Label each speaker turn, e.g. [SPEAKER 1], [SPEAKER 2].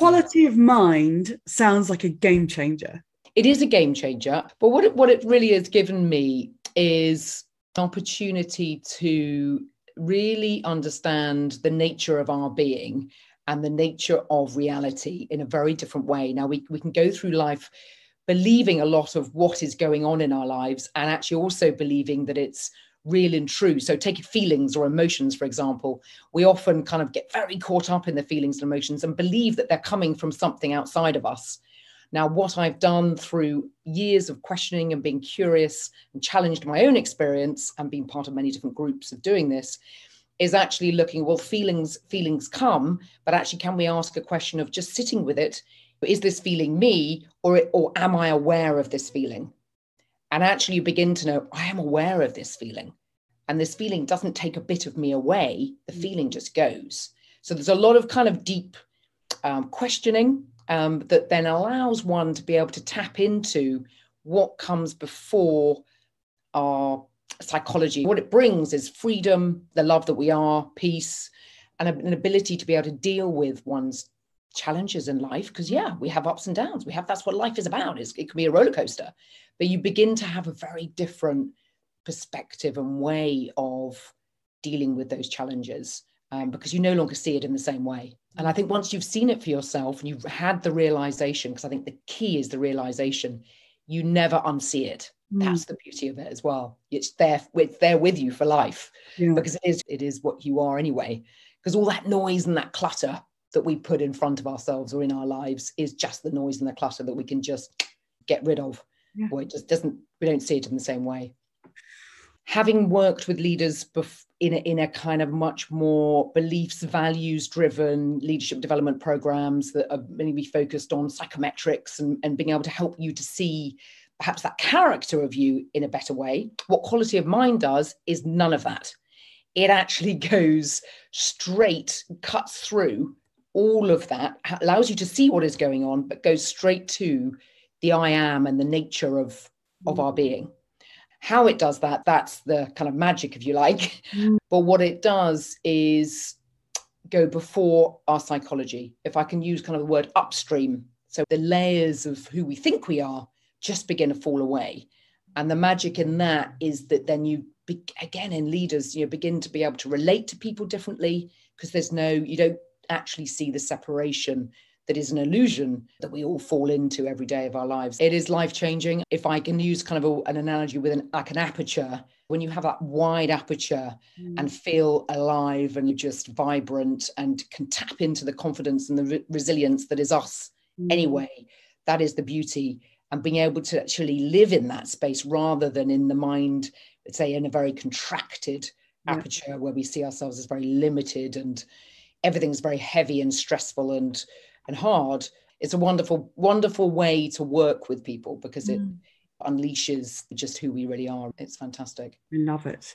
[SPEAKER 1] quality of mind sounds like a game changer.
[SPEAKER 2] It is a game changer. But what it, what it really has given me is an opportunity to really understand the nature of our being and the nature of reality in a very different way. Now, we, we can go through life believing a lot of what is going on in our lives and actually also believing that it's real and true. So, take feelings or emotions, for example. We often kind of get very caught up in the feelings and emotions and believe that they're coming from something outside of us. Now, what I've done through years of questioning and being curious and challenged my own experience and being part of many different groups of doing this is actually looking well feelings feelings come but actually can we ask a question of just sitting with it is this feeling me or or am i aware of this feeling and actually you begin to know i am aware of this feeling and this feeling doesn't take a bit of me away the mm. feeling just goes so there's a lot of kind of deep um, questioning um, that then allows one to be able to tap into what comes before our psychology. What it brings is freedom, the love that we are, peace, and an ability to be able to deal with one's challenges in life. Because yeah, we have ups and downs. We have that's what life is about. It's, it can be a roller coaster, but you begin to have a very different perspective and way of dealing with those challenges um, because you no longer see it in the same way. And I think once you've seen it for yourself and you've had the realization, because I think the key is the realization, you never unsee it. Mm. That's the beauty of it as well. It's there, it's there with you for life yeah. because it is, it is what you are anyway. Because all that noise and that clutter that we put in front of ourselves or in our lives is just the noise and the clutter that we can just get rid of. Yeah. Or it just doesn't, we don't see it in the same way. Having worked with leaders bef- in a, in a kind of much more beliefs, values driven leadership development programs that are mainly focused on psychometrics and, and being able to help you to see perhaps that character of you in a better way. What quality of mind does is none of that. It actually goes straight, cuts through all of that, allows you to see what is going on, but goes straight to the I am and the nature of, of our being. How it does that, that's the kind of magic, if you like. Mm. But what it does is go before our psychology. If I can use kind of the word upstream. So the layers of who we think we are just begin to fall away. And the magic in that is that then you, be, again, in leaders, you know, begin to be able to relate to people differently because there's no, you don't actually see the separation that is an illusion that we all fall into every day of our lives. It is life changing. If I can use kind of a, an analogy with an, like an aperture, when you have that wide aperture mm. and feel alive and just vibrant and can tap into the confidence and the re- resilience that is us mm. anyway, that is the beauty. And being able to actually live in that space rather than in the mind, let's say, in a very contracted yeah. aperture where we see ourselves as very limited and everything's very heavy and stressful and and hard, it's a wonderful, wonderful way to work with people because it mm. unleashes just who we really are. It's fantastic.
[SPEAKER 1] I love it.